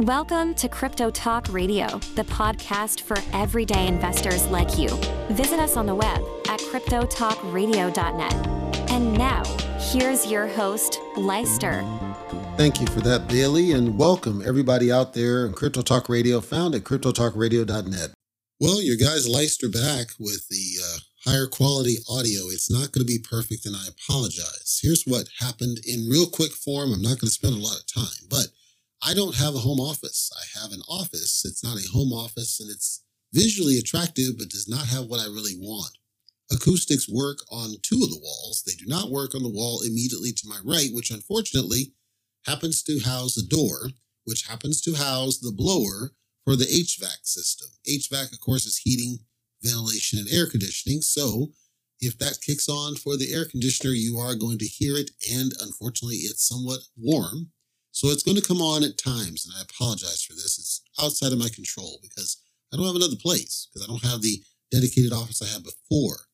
Welcome to Crypto Talk Radio, the podcast for everyday investors like you. Visit us on the web at cryptotalkradio.net. And now, here's your host, Leister. Thank you for that, Bailey, and welcome everybody out there on Crypto Talk Radio, found at cryptotalkradio.net. Well, your guys Leister back with the uh, higher quality audio. It's not going to be perfect, and I apologize. Here's what happened in real quick form. I'm not going to spend a lot of time, but I don't have a home office. I have an office. It's not a home office and it's visually attractive, but does not have what I really want. Acoustics work on two of the walls. They do not work on the wall immediately to my right, which unfortunately happens to house the door, which happens to house the blower for the HVAC system. HVAC, of course, is heating, ventilation, and air conditioning. So if that kicks on for the air conditioner, you are going to hear it. And unfortunately, it's somewhat warm. So it's going to come on at times, and I apologize for this. It's outside of my control because I don't have another place because I don't have the dedicated office I had before.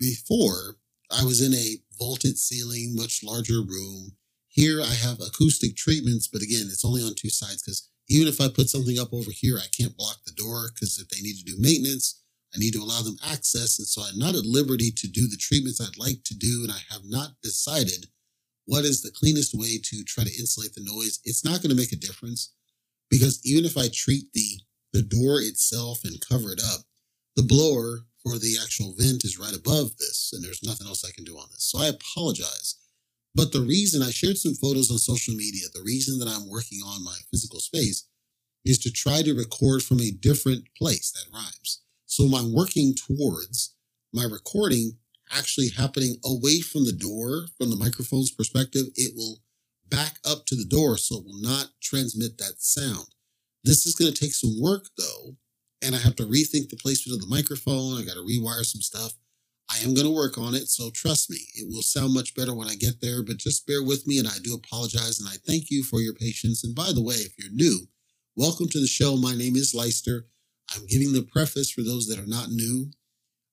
Before, I was in a vaulted ceiling, much larger room. Here, I have acoustic treatments, but again, it's only on two sides because even if I put something up over here, I can't block the door because if they need to do maintenance, I need to allow them access. And so I'm not at liberty to do the treatments I'd like to do, and I have not decided what is the cleanest way to try to insulate the noise, it's not going to make a difference because even if I treat the the door itself and cover it up, the blower for the actual vent is right above this, and there's nothing else I can do on this. So I apologize. But the reason I shared some photos on social media, the reason that I'm working on my physical space is to try to record from a different place that rhymes. So I'm working towards my recording actually happening away from the door from the microphone's perspective, it will back up to the door so it will not transmit that sound. This is going to take some work though, and I have to rethink the placement of the microphone. I got to rewire some stuff. I am going to work on it, so trust me, it will sound much better when I get there, but just bear with me and I do apologize and I thank you for your patience. And by the way, if you're new, welcome to the show. My name is Leister. I'm giving the preface for those that are not new.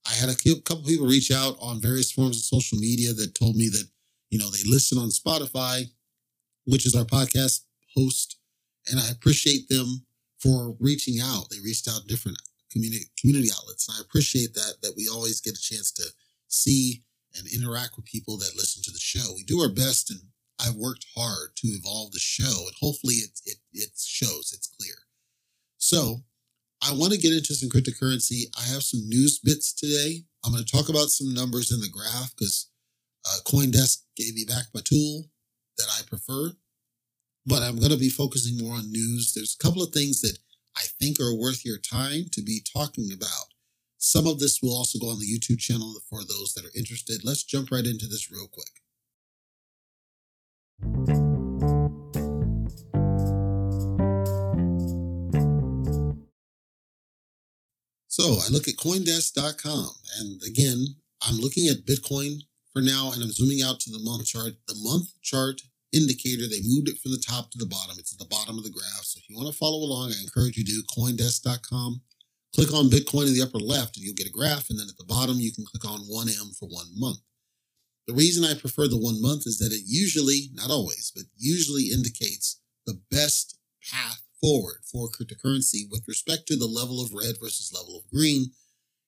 I had a couple people reach out on various forms of social media that told me that, you know, they listen on Spotify, which is our podcast host. And I appreciate them for reaching out. They reached out different community community outlets. And I appreciate that that we always get a chance to see and interact with people that listen to the show. We do our best and I've worked hard to evolve the show and hopefully it it, it shows, it's clear. So I want to get into some cryptocurrency. I have some news bits today. I'm going to talk about some numbers in the graph because uh, CoinDesk gave me back my tool that I prefer. But I'm going to be focusing more on news. There's a couple of things that I think are worth your time to be talking about. Some of this will also go on the YouTube channel for those that are interested. Let's jump right into this real quick. So I look at Coindesk.com, and again, I'm looking at Bitcoin for now, and I'm zooming out to the month chart. The month chart indicator, they moved it from the top to the bottom. It's at the bottom of the graph. So if you want to follow along, I encourage you to do Coindesk.com. Click on Bitcoin in the upper left, and you'll get a graph. And then at the bottom, you can click on 1M for one month. The reason I prefer the one month is that it usually, not always, but usually indicates the best path forward for cryptocurrency with respect to the level of red versus level of green.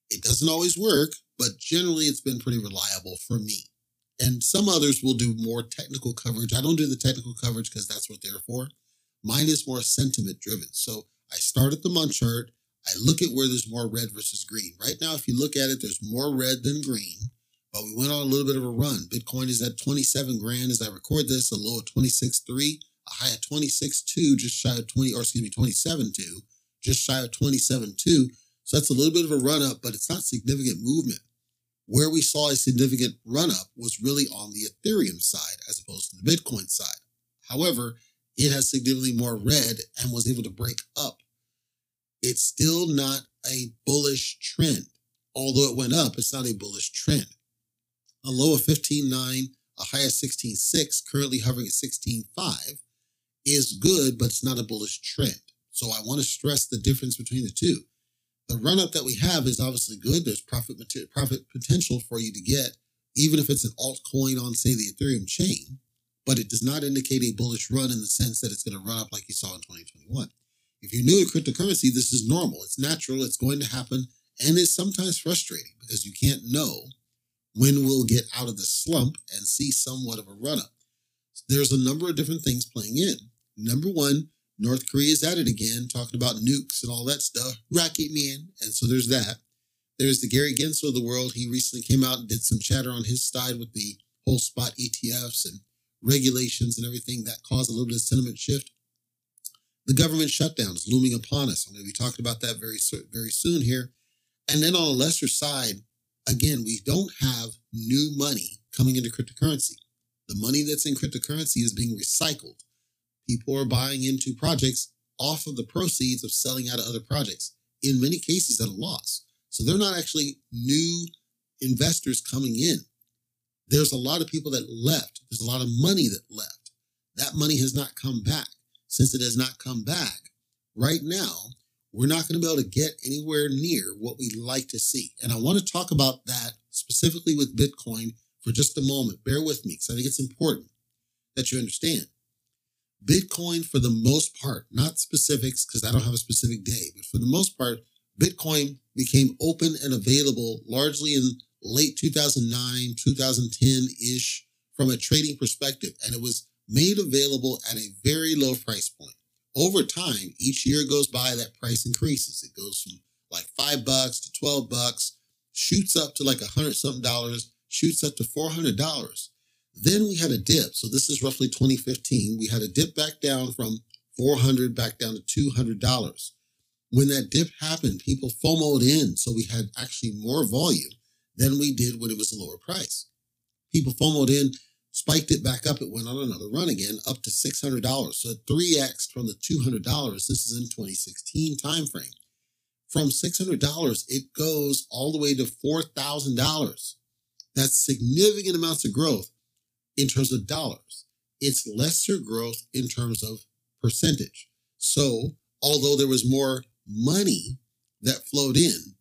It doesn't always work, but generally it's been pretty reliable for me. And some others will do more technical coverage. I don't do the technical coverage because that's what they're for. Mine is more sentiment driven. So I start at the month chart. I look at where there's more red versus green. Right now, if you look at it, there's more red than green, but we went on a little bit of a run. Bitcoin is at 27 grand as I record this, a low of 26.3 a high of 26.2, just shy of 20, or excuse me, 27.2, just shy of 27.2. So that's a little bit of a run up, but it's not significant movement. Where we saw a significant run up was really on the Ethereum side as opposed to the Bitcoin side. However, it has significantly more red and was able to break up. It's still not a bullish trend. Although it went up, it's not a bullish trend. A low of 15.9, a high of 16.6, currently hovering at 16.5 is good, but it's not a bullish trend. So I want to stress the difference between the two. The run up that we have is obviously good. There's profit profit potential for you to get, even if it's an altcoin on, say, the Ethereum chain. but it does not indicate a bullish run in the sense that it's going to run up like you saw in 2021. If you're new to cryptocurrency, this is normal. It's natural. It's going to happen. And it's sometimes frustrating because you can't know when we'll get out of the slump and see somewhat of a run up. There's a number of different things playing in. Number one, North Korea is at it again, talking about nukes and all that stuff. Rocket Man. And so there's that. There's the Gary Gensler of the world. He recently came out and did some chatter on his side with the whole spot ETFs and regulations and everything that caused a little bit of sentiment shift. The government shutdown is looming upon us. I'm going to be talking about that very, very soon here. And then on a lesser side, again, we don't have new money coming into cryptocurrency. The money that's in cryptocurrency is being recycled. People are buying into projects off of the proceeds of selling out of other projects, in many cases at a loss. So they're not actually new investors coming in. There's a lot of people that left. There's a lot of money that left. That money has not come back. Since it has not come back, right now, we're not going to be able to get anywhere near what we'd like to see. And I want to talk about that specifically with Bitcoin for just a moment. Bear with me because I think it's important that you understand. Bitcoin, for the most part, not specifics because I don't have a specific day, but for the most part, Bitcoin became open and available largely in late 2009, 2010 ish from a trading perspective. And it was made available at a very low price point. Over time, each year goes by, that price increases. It goes from like five bucks to 12 bucks, shoots up to like a hundred something dollars, shoots up to $400. Then we had a dip. So this is roughly 2015. We had a dip back down from 400 back down to $200. When that dip happened, people FOMOed in. So we had actually more volume than we did when it was a lower price. People FOMOed in, spiked it back up. It went on another run again up to $600. So 3X from the $200. This is in 2016 timeframe. From $600, it goes all the way to $4,000. That's significant amounts of growth in terms of dollars. It's lesser growth in terms of percentage. So, although there was more money that flowed in,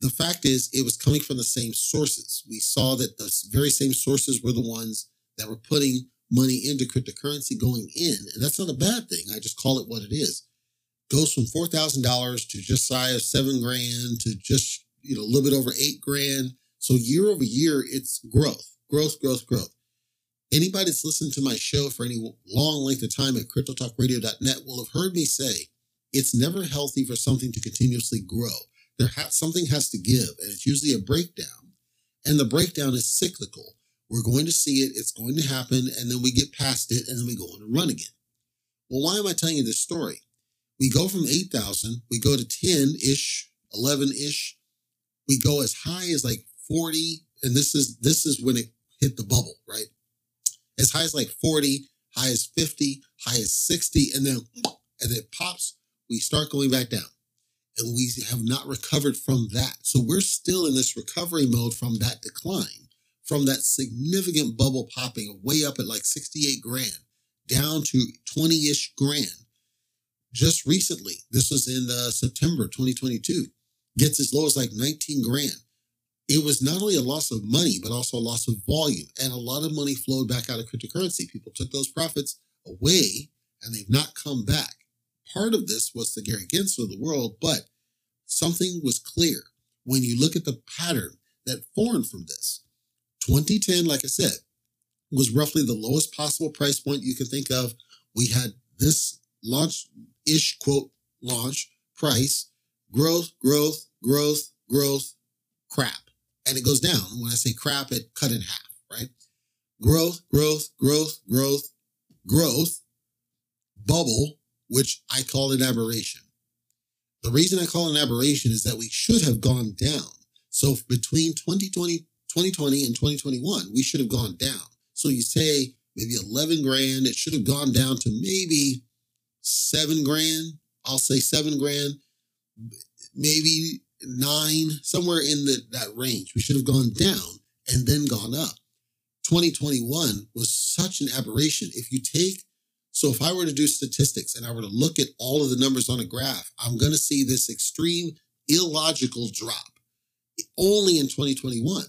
the fact is it was coming from the same sources. We saw that the very same sources were the ones that were putting money into cryptocurrency going in. And that's not a bad thing. I just call it what it is. Goes from $4,000 to just shy of seven grand to just, you know, a little bit over eight grand. So year over year, it's growth, growth, growth, growth. Anybody that's listened to my show for any long length of time at cryptotalkradio.net will have heard me say it's never healthy for something to continuously grow. There ha- something has to give, and it's usually a breakdown. And the breakdown is cyclical. We're going to see it, it's going to happen, and then we get past it, and then we go on and run again. Well, why am I telling you this story? We go from 8,000, we go to 10 ish, 11 ish. We go as high as like 40, and this is this is when it hit the bubble, right? As high as like 40, high as 50, high as 60, and then and it pops, we start going back down. And we have not recovered from that. So we're still in this recovery mode from that decline, from that significant bubble popping way up at like 68 grand down to 20 ish grand. Just recently, this was in uh, September 2022, gets as low as like 19 grand it was not only a loss of money, but also a loss of volume. And a lot of money flowed back out of cryptocurrency. People took those profits away and they've not come back. Part of this was the Gary Gensler of the world, but something was clear when you look at the pattern that formed from this. 2010, like I said, was roughly the lowest possible price point you could think of. We had this launch ish quote launch price, growth, growth, growth, growth, crap and it goes down. When I say crap, it cut in half, right? Growth, growth, growth, growth, growth, bubble, which I call an aberration. The reason I call an aberration is that we should have gone down. So between 2020, 2020 and 2021, we should have gone down. So you say maybe 11 grand, it should have gone down to maybe seven grand. I'll say seven grand, maybe nine, somewhere in the, that range. We should have gone down and then gone up. 2021 was such an aberration. If you take, so if I were to do statistics and I were to look at all of the numbers on a graph, I'm going to see this extreme illogical drop only in 2021.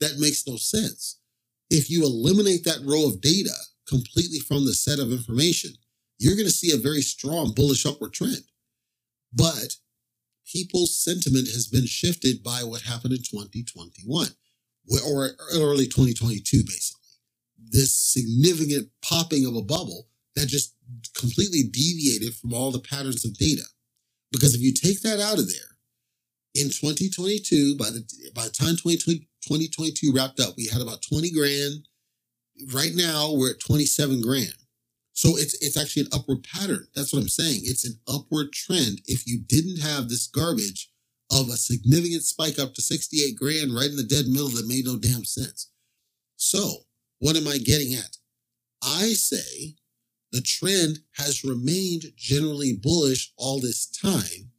That makes no sense. If you eliminate that row of data completely from the set of information, you're going to see a very strong bullish upward trend. But people's sentiment has been shifted by what happened in 2021 or early 2022, basically. This significant popping of a bubble that just completely deviated from all the patterns of data. Because if you take that out of there, in 2022, by the by the time 2022 wrapped up, we had about 20 grand. Right now, we're at 27 grand. So it's it's actually an upward pattern. That's what I'm saying. It's an upward trend. If you didn't have this garbage of a significant spike up to 68 grand right in the dead middle that made no damn sense. So what am I getting at? I say the trend has remained generally bullish all this time,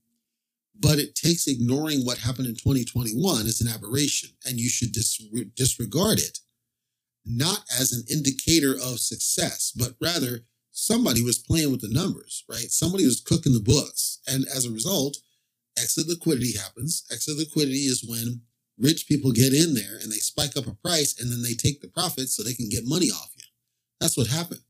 but it takes ignoring what happened in 2021 as an aberration, and you should dis- disregard it not as an indicator of success, but rather somebody was playing with the numbers, right? Somebody was cooking the books. And as a result, exit liquidity happens. Exit liquidity is when rich people get in there and they spike up a price and then they take the profits so they can get money off you. That's what happened.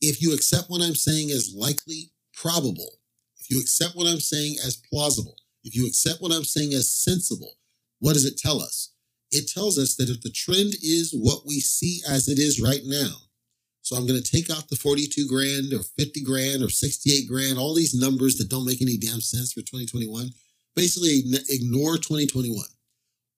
If you accept what I'm saying as likely, probable, if you accept what I'm saying as plausible, if you accept what I'm saying as sensible, what does it tell us? It tells us that if the trend is what we see as it is right now, so I'm going to take out the 42 grand or 50 grand or 68 grand, all these numbers that don't make any damn sense for 2021. Basically, ignore 2021.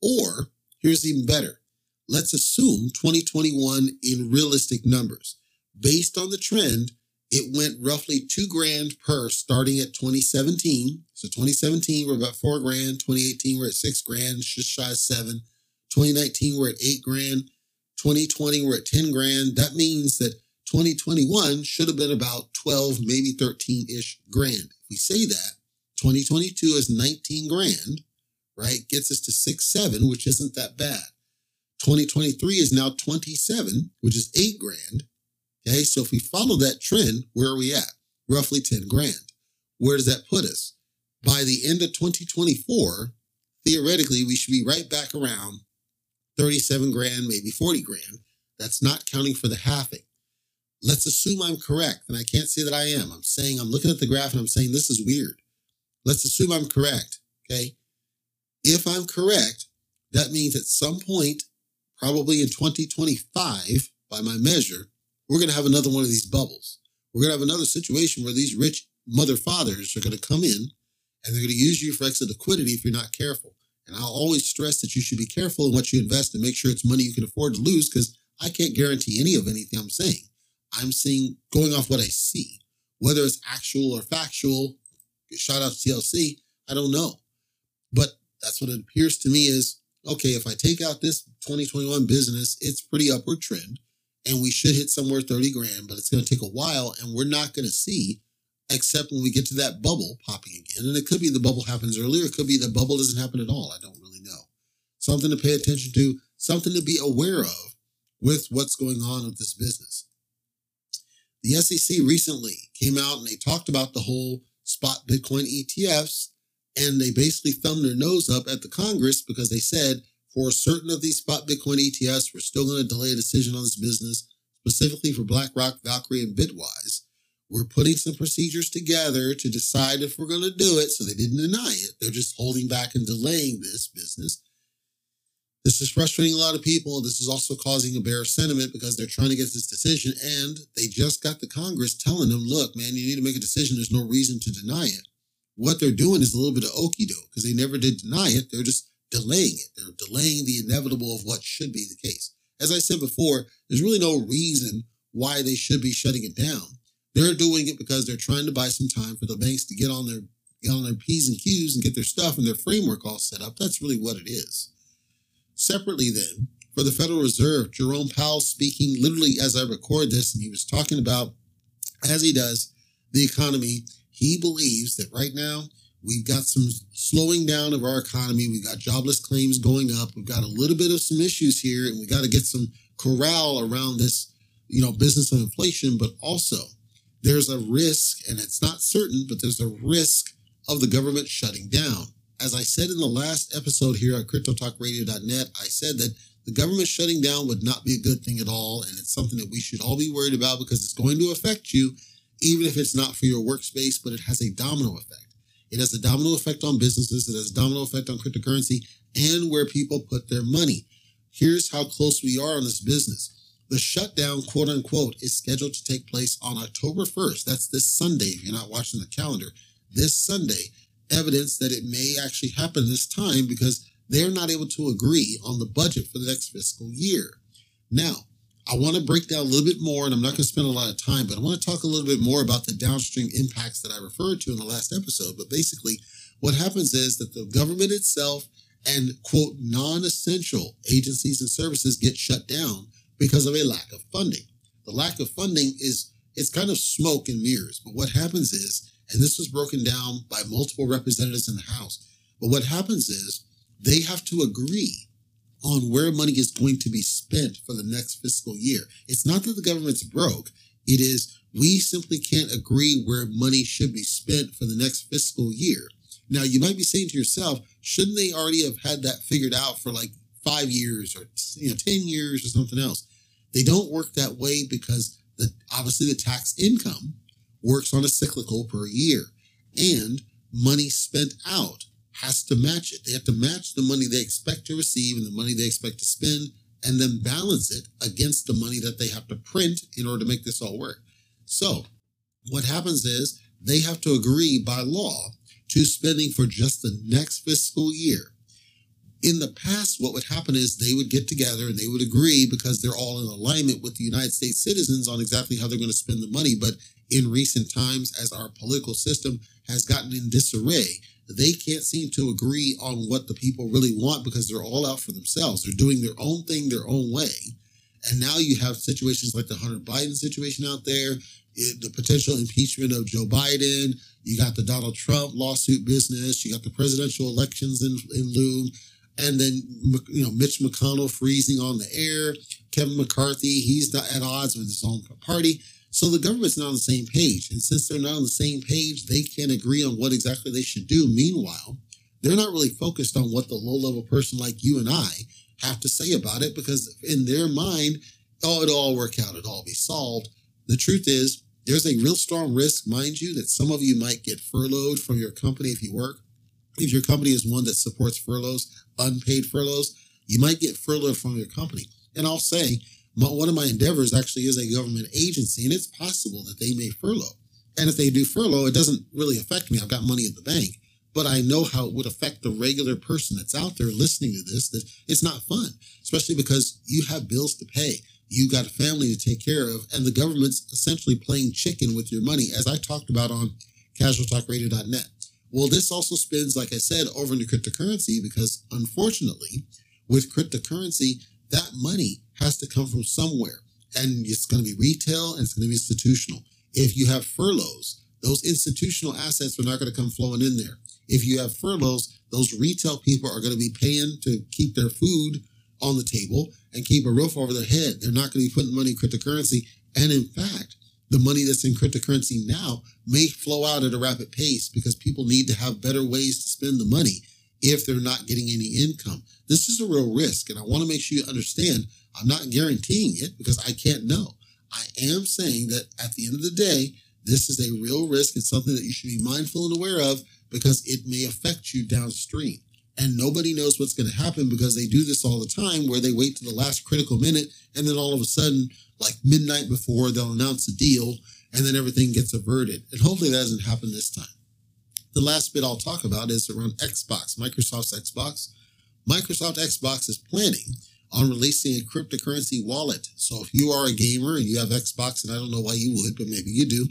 Or here's even better. Let's assume 2021 in realistic numbers. Based on the trend, it went roughly two grand per starting at 2017. So 2017, we're about four grand. 2018, we're at six grand, just shy of seven. 2019, we're at eight grand. 2020, we're at 10 grand. That means that 2021 should have been about 12, maybe 13 ish grand. If we say that, 2022 is 19 grand, right? Gets us to six, seven, which isn't that bad. 2023 is now 27, which is eight grand. Okay. So if we follow that trend, where are we at? Roughly 10 grand. Where does that put us? By the end of 2024, theoretically, we should be right back around 37 grand, maybe 40 grand. That's not counting for the halving. Let's assume I'm correct, and I can't say that I am. I'm saying, I'm looking at the graph and I'm saying this is weird. Let's assume I'm correct, okay? If I'm correct, that means at some point, probably in 2025, by my measure, we're going to have another one of these bubbles. We're going to have another situation where these rich mother fathers are going to come in and they're going to use you for extra liquidity if you're not careful. And I'll always stress that you should be careful in what you invest and make sure it's money you can afford to lose because I can't guarantee any of anything I'm saying. I'm saying going off what I see, whether it's actual or factual. Shout out to TLC. I don't know. But that's what it appears to me is okay, if I take out this 2021 business, it's pretty upward trend and we should hit somewhere 30 grand, but it's going to take a while and we're not going to see except when we get to that bubble popping again. And it could be the bubble happens earlier. It could be the bubble doesn't happen at all. I don't really know. Something to pay attention to, something to be aware of with what's going on with this business. The SEC recently came out and they talked about the whole spot Bitcoin ETFs. And they basically thumbed their nose up at the Congress because they said for certain of these spot Bitcoin ETFs, we're still going to delay a decision on this business, specifically for BlackRock, Valkyrie, and Bitwise. We're putting some procedures together to decide if we're going to do it. So they didn't deny it. They're just holding back and delaying this business. This is frustrating a lot of people. This is also causing a bear sentiment because they're trying to get this decision and they just got the Congress telling them, look, man, you need to make a decision. There's no reason to deny it. What they're doing is a little bit of okey doke because they never did deny it. They're just delaying it. They're delaying the inevitable of what should be the case. As I said before, there's really no reason why they should be shutting it down. They're doing it because they're trying to buy some time for the banks to get on their get on their P's and Q's and get their stuff and their framework all set up. That's really what it is. Separately, then, for the Federal Reserve, Jerome Powell speaking literally as I record this, and he was talking about, as he does, the economy. He believes that right now we've got some slowing down of our economy. We've got jobless claims going up. We've got a little bit of some issues here, and we got to get some corral around this, you know, business of inflation, but also there's a risk, and it's not certain, but there's a risk of the government shutting down. As I said in the last episode here at CryptoTalkRadio.net, I said that the government shutting down would not be a good thing at all. And it's something that we should all be worried about because it's going to affect you, even if it's not for your workspace, but it has a domino effect. It has a domino effect on businesses. It has a domino effect on cryptocurrency and where people put their money. Here's how close we are on this business. The shutdown, quote unquote, is scheduled to take place on October 1st. That's this Sunday, if you're not watching the calendar. This Sunday, evidence that it may actually happen this time because they're not able to agree on the budget for the next fiscal year. Now, I want to break down a little bit more, and I'm not going to spend a lot of time, but I want to talk a little bit more about the downstream impacts that I referred to in the last episode. But basically, what happens is that the government itself and quote non-essential agencies and services get shut down because of a lack of funding. The lack of funding is it's kind of smoke and mirrors. But what happens is, and this was broken down by multiple representatives in the House, but what happens is they have to agree on where money is going to be spent for the next fiscal year. It's not that the government's broke. It is we simply can't agree where money should be spent for the next fiscal year. Now, you might be saying to yourself, shouldn't they already have had that figured out for like five years or you know 10 years or something else? They don't work that way because the, obviously the tax income works on a cyclical per year and money spent out has to match it. They have to match the money they expect to receive and the money they expect to spend and then balance it against the money that they have to print in order to make this all work. So what happens is they have to agree by law to spending for just the next fiscal year. In the past, what would happen is they would get together and they would agree because they're all in alignment with the United States citizens on exactly how they're going to spend the money. But in recent times, as our political system has gotten in disarray, they can't seem to agree on what the people really want because they're all out for themselves. They're doing their own thing their own way. And now you have situations like the Hunter Biden situation out there, eh, the potential impeachment of Joe Biden. You got the Donald Trump lawsuit business. You got the presidential elections in, in loom. And then, you know, Mitch McConnell freezing on the air. Kevin McCarthy, he's not at odds with his own party. So the government's not on the same page. And since they're not on the same page, they can't agree on what exactly they should do. Meanwhile, they're not really focused on what the low level person like you and I have to say about it because in their mind, oh, it'll all work out, it'll all be solved. The truth is, there's a real strong risk, mind you, that some of you might get furloughed from your company if you work. If your company is one that supports furloughs, unpaid furloughs, you might get furloughed from your company. And I'll say, my, one of my endeavors actually is a government agency, and it's possible that they may furlough. And if they do furlough, it doesn't really affect me. I've got money in the bank, but I know how it would affect the regular person that's out there listening to this. That it's not fun, especially because you have bills to pay. You got a family to take care of, and the government's essentially playing chicken with your money, as I talked about on casualtalkradio.net. Well, this also spins, like I said, over into cryptocurrency because unfortunately, with cryptocurrency, that money has to come from somewhere. And it's going to be retail and it's going to be institutional. If you have furloughs, those institutional assets are not going to come flowing in there. If you have furloughs, those retail people are going to be paying to keep their food on the table and keep a roof over their head. They're not going to be putting money in cryptocurrency. And in fact, the money that's in cryptocurrency now may flow out at a rapid pace because people need to have better ways to spend the money if they're not getting any income. This is a real risk. And I want to make sure you understand I'm not guaranteeing it because I can't know. I am saying that at the end of the day, this is a real risk. It's something that you should be mindful and aware of because it may affect you downstream. And nobody knows what's going to happen because they do this all the time where they wait to the last critical minute and then all of a sudden, like midnight before, they'll announce a deal and then everything gets averted. And hopefully that doesn't happen this time. The last bit I'll talk about is around Xbox, Microsoft's Xbox. Microsoft Xbox is planning on releasing a cryptocurrency wallet. So if you are a gamer and you have Xbox, and I don't know why you would, but maybe you do,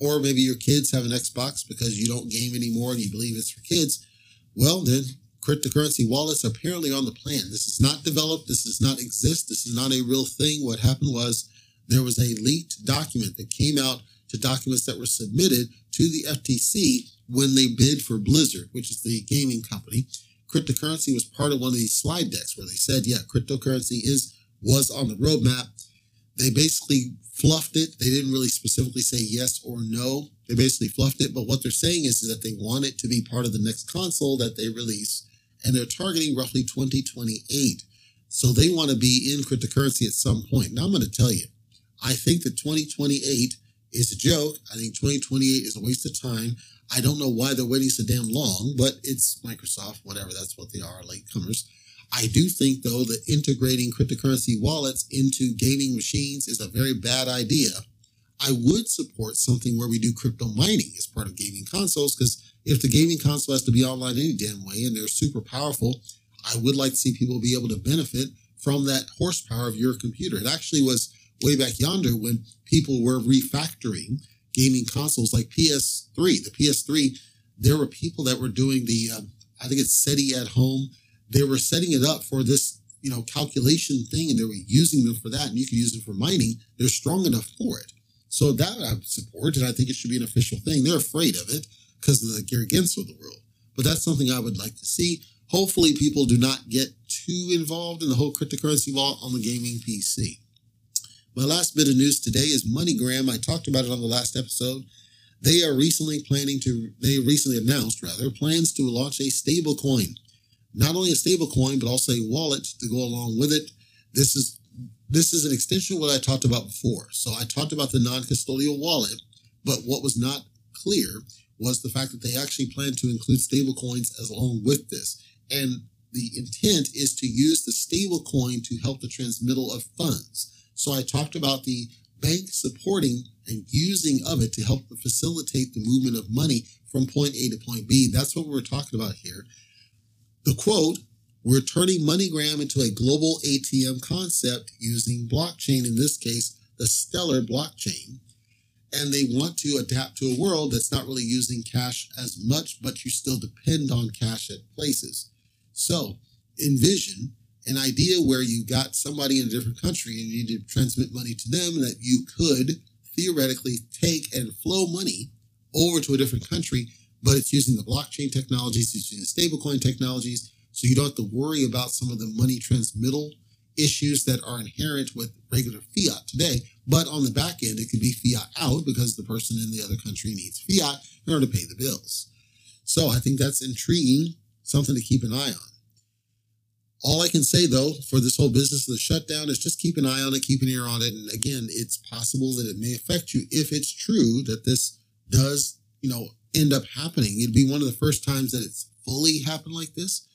or maybe your kids have an Xbox because you don't game anymore and you believe it's for kids, well, then cryptocurrency wallets apparently on the plan. This is not developed. This does not exist. This is not a real thing. What happened was there was a leaked document that came out to documents that were submitted to the FTC when they bid for Blizzard, which is the gaming company. Cryptocurrency was part of one of these slide decks where they said, yeah, cryptocurrency is was on the roadmap. They basically fluffed it. They didn't really specifically say yes or no. They basically fluffed it. But what they're saying is, is that they want it to be part of the next console that they release. And they're targeting roughly 2028. So they want to be in cryptocurrency at some point. Now I'm going to tell you, I think that 2028 is a joke. I think 2028 is a waste of time. I don't know why they're waiting so damn long, but it's Microsoft, whatever. That's what they are, latecomers. I do think, though, that integrating cryptocurrency wallets into gaming machines is a very bad idea. I would support something where we do crypto mining as part of gaming consoles, because if the gaming console has to be online any damn way and they're super powerful, I would like to see people be able to benefit from that horsepower of your computer. It actually was way back yonder when people were refactoring gaming consoles like PS3. The PS3, there were people that were doing the, um, I think it's SETI at home. They were setting it up for this, you know, calculation thing, and they were using them for that. And you could use them for mining. They're strong enough for it. So that I support, and I think it should be an official thing. They're afraid of it because of the Gary Gensler of the world. But that's something I would like to see. Hopefully, people do not get too involved in the whole cryptocurrency law on the gaming PC. My last bit of news today is MoneyGram. I talked about it on the last episode. They are recently planning to, they recently announced rather, plans to launch a stable coin. Not only a stable coin, but also a wallet to go along with it. This is this is an extension of what I talked about before. So I talked about the non-custodial wallet, but what was not clear was the fact that they actually plan to include stable coins as along with this. And the intent is to use the stable coin to help the transmittal of funds. So I talked about the bank supporting and using of it to help facilitate the movement of money from point A to point B. That's what we're talking about here. The quote, we're turning MoneyGram into a global ATM concept using blockchain, in this case, the Stellar blockchain. And they want to adapt to a world that's not really using cash as much, but you still depend on cash at places. So envision an idea where you got somebody in a different country and you need to transmit money to them that you could theoretically take and flow money over to a different country, but it's using the blockchain technologies, it's using the stablecoin technologies, so you don't have to worry about some of the money transmittal issues that are inherent with regular fiat today. But on the back end, it could be fiat out because the person in the other country needs fiat in order to pay the bills. So I think that's intriguing, something to keep an eye on. All I can say though for this whole business of the shutdown is just keep an eye on it, keep an ear on it. And again, it's possible that it may affect you if it's true that this does, you know, end up happening. It'd be one of the first times that it's fully happened like this.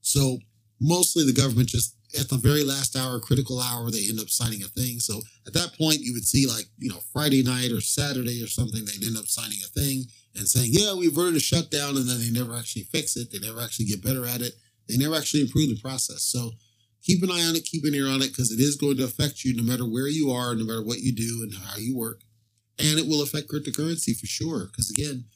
So mostly the government just at the very last hour, critical hour, they end up signing a thing. So at that point, you would see like, you know, Friday night or Saturday or something, they'd end up signing a thing and saying, yeah, we averted a shutdown. And then they never actually fix it. They never actually get better at it. They never actually improve the process. So keep an eye on it, keep an ear on it, because it is going to affect you no matter where you are, no matter what you do and how you work. And it will affect cryptocurrency for sure. Because again,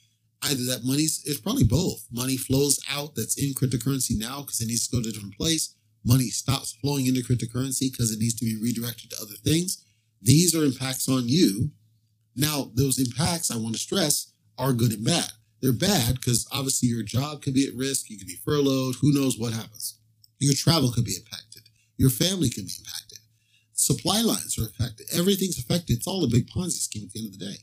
either that money's, it's probably both. Money flows out that's in cryptocurrency now because it needs to go to a different place. Money stops flowing into cryptocurrency because it needs to be redirected to other things. These are impacts on you. Now, those impacts, I want to stress, are good and bad. They're bad because obviously your job could be at risk. You could be furloughed. Who knows what happens? Your travel could be impacted. Your family could be impacted. Supply lines are affected. Everything's affected. It's all a big Ponzi scheme at the end of the day.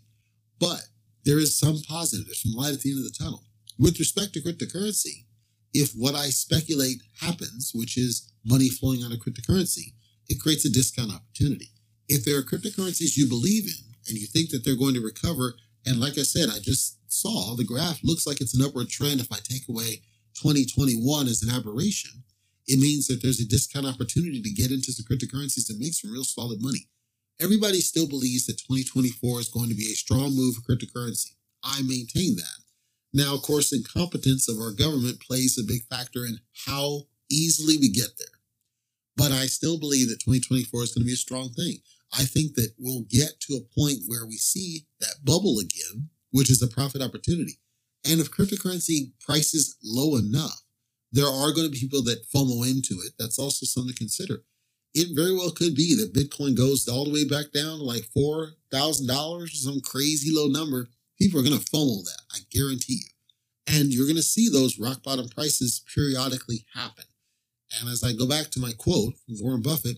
But there is some positive. There's some light at the end of the tunnel. With respect to cryptocurrency, if what I speculate happens, which is money flowing out of cryptocurrency, it creates a discount opportunity. If there are cryptocurrencies you believe in and you think that they're going to recover and like I said, I just saw the graph looks like it's an upward trend. If I take away 2021 as an aberration, it means that there's a discount opportunity to get into some cryptocurrencies and make some real solid money. Everybody still believes that 2024 is going to be a strong move for cryptocurrency. I maintain that. Now, of course, incompetence of our government plays a big factor in how easily we get there. But I still believe that 2024 is going to be a strong thing. I think that we'll get to a point where we see that bubble again, which is a profit opportunity. And if cryptocurrency prices low enough, there are going to be people that FOMO into it. That's also something to consider. It very well could be that Bitcoin goes all the way back down to like $4,000 or some crazy low number. People are to FOMO that, I guarantee you. And you're to see those rock bottom prices periodically happen. And as I go back to my quote from Warren Buffett,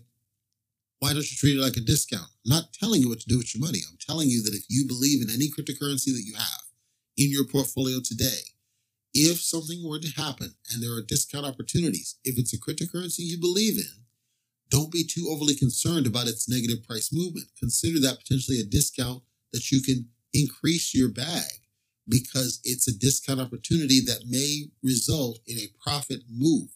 why don't you treat it like a discount? I'm not telling you what to do with your money. I'm telling you that if you believe in any cryptocurrency that you have in your portfolio today, if something were to happen and there are discount opportunities, if it's a cryptocurrency you believe in, don't be too overly concerned about its negative price movement. Consider that potentially a discount that you can increase your bag because it's a discount opportunity that may result in a profit move.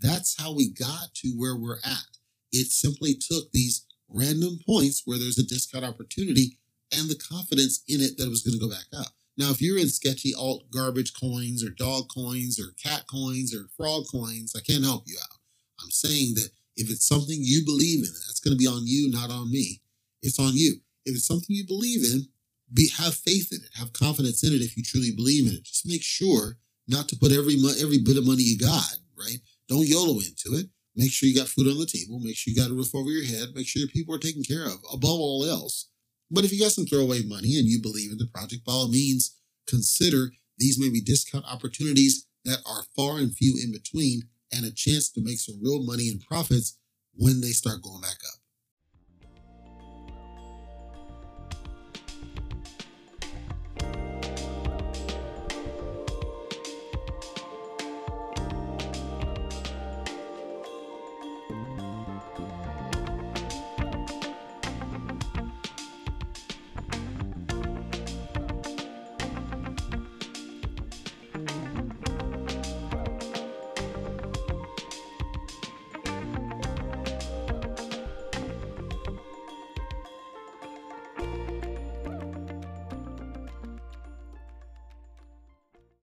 That's how we got to where we're at. It simply took these random points where there's a discount opportunity and the confidence in it that it was going to go back up. Now, if you're in sketchy alt garbage coins or dog coins or cat coins or frog coins, I can't help you out. I'm saying that if it's something you believe in, that's going to be on you, not on me. It's on you. If it's something you believe in, be have faith in it, have confidence in it. If you truly believe in it, just make sure not to put every every bit of money you got. Right? Don't YOLO into it. Make sure you got food on the table. Make sure you got a roof over your head. Make sure your people are taken care of. Above all else, but if you got some throwaway money and you believe in the project, by all means, consider these may be discount opportunities that are far and few in between and a chance to make some real money and profits when they start going back up.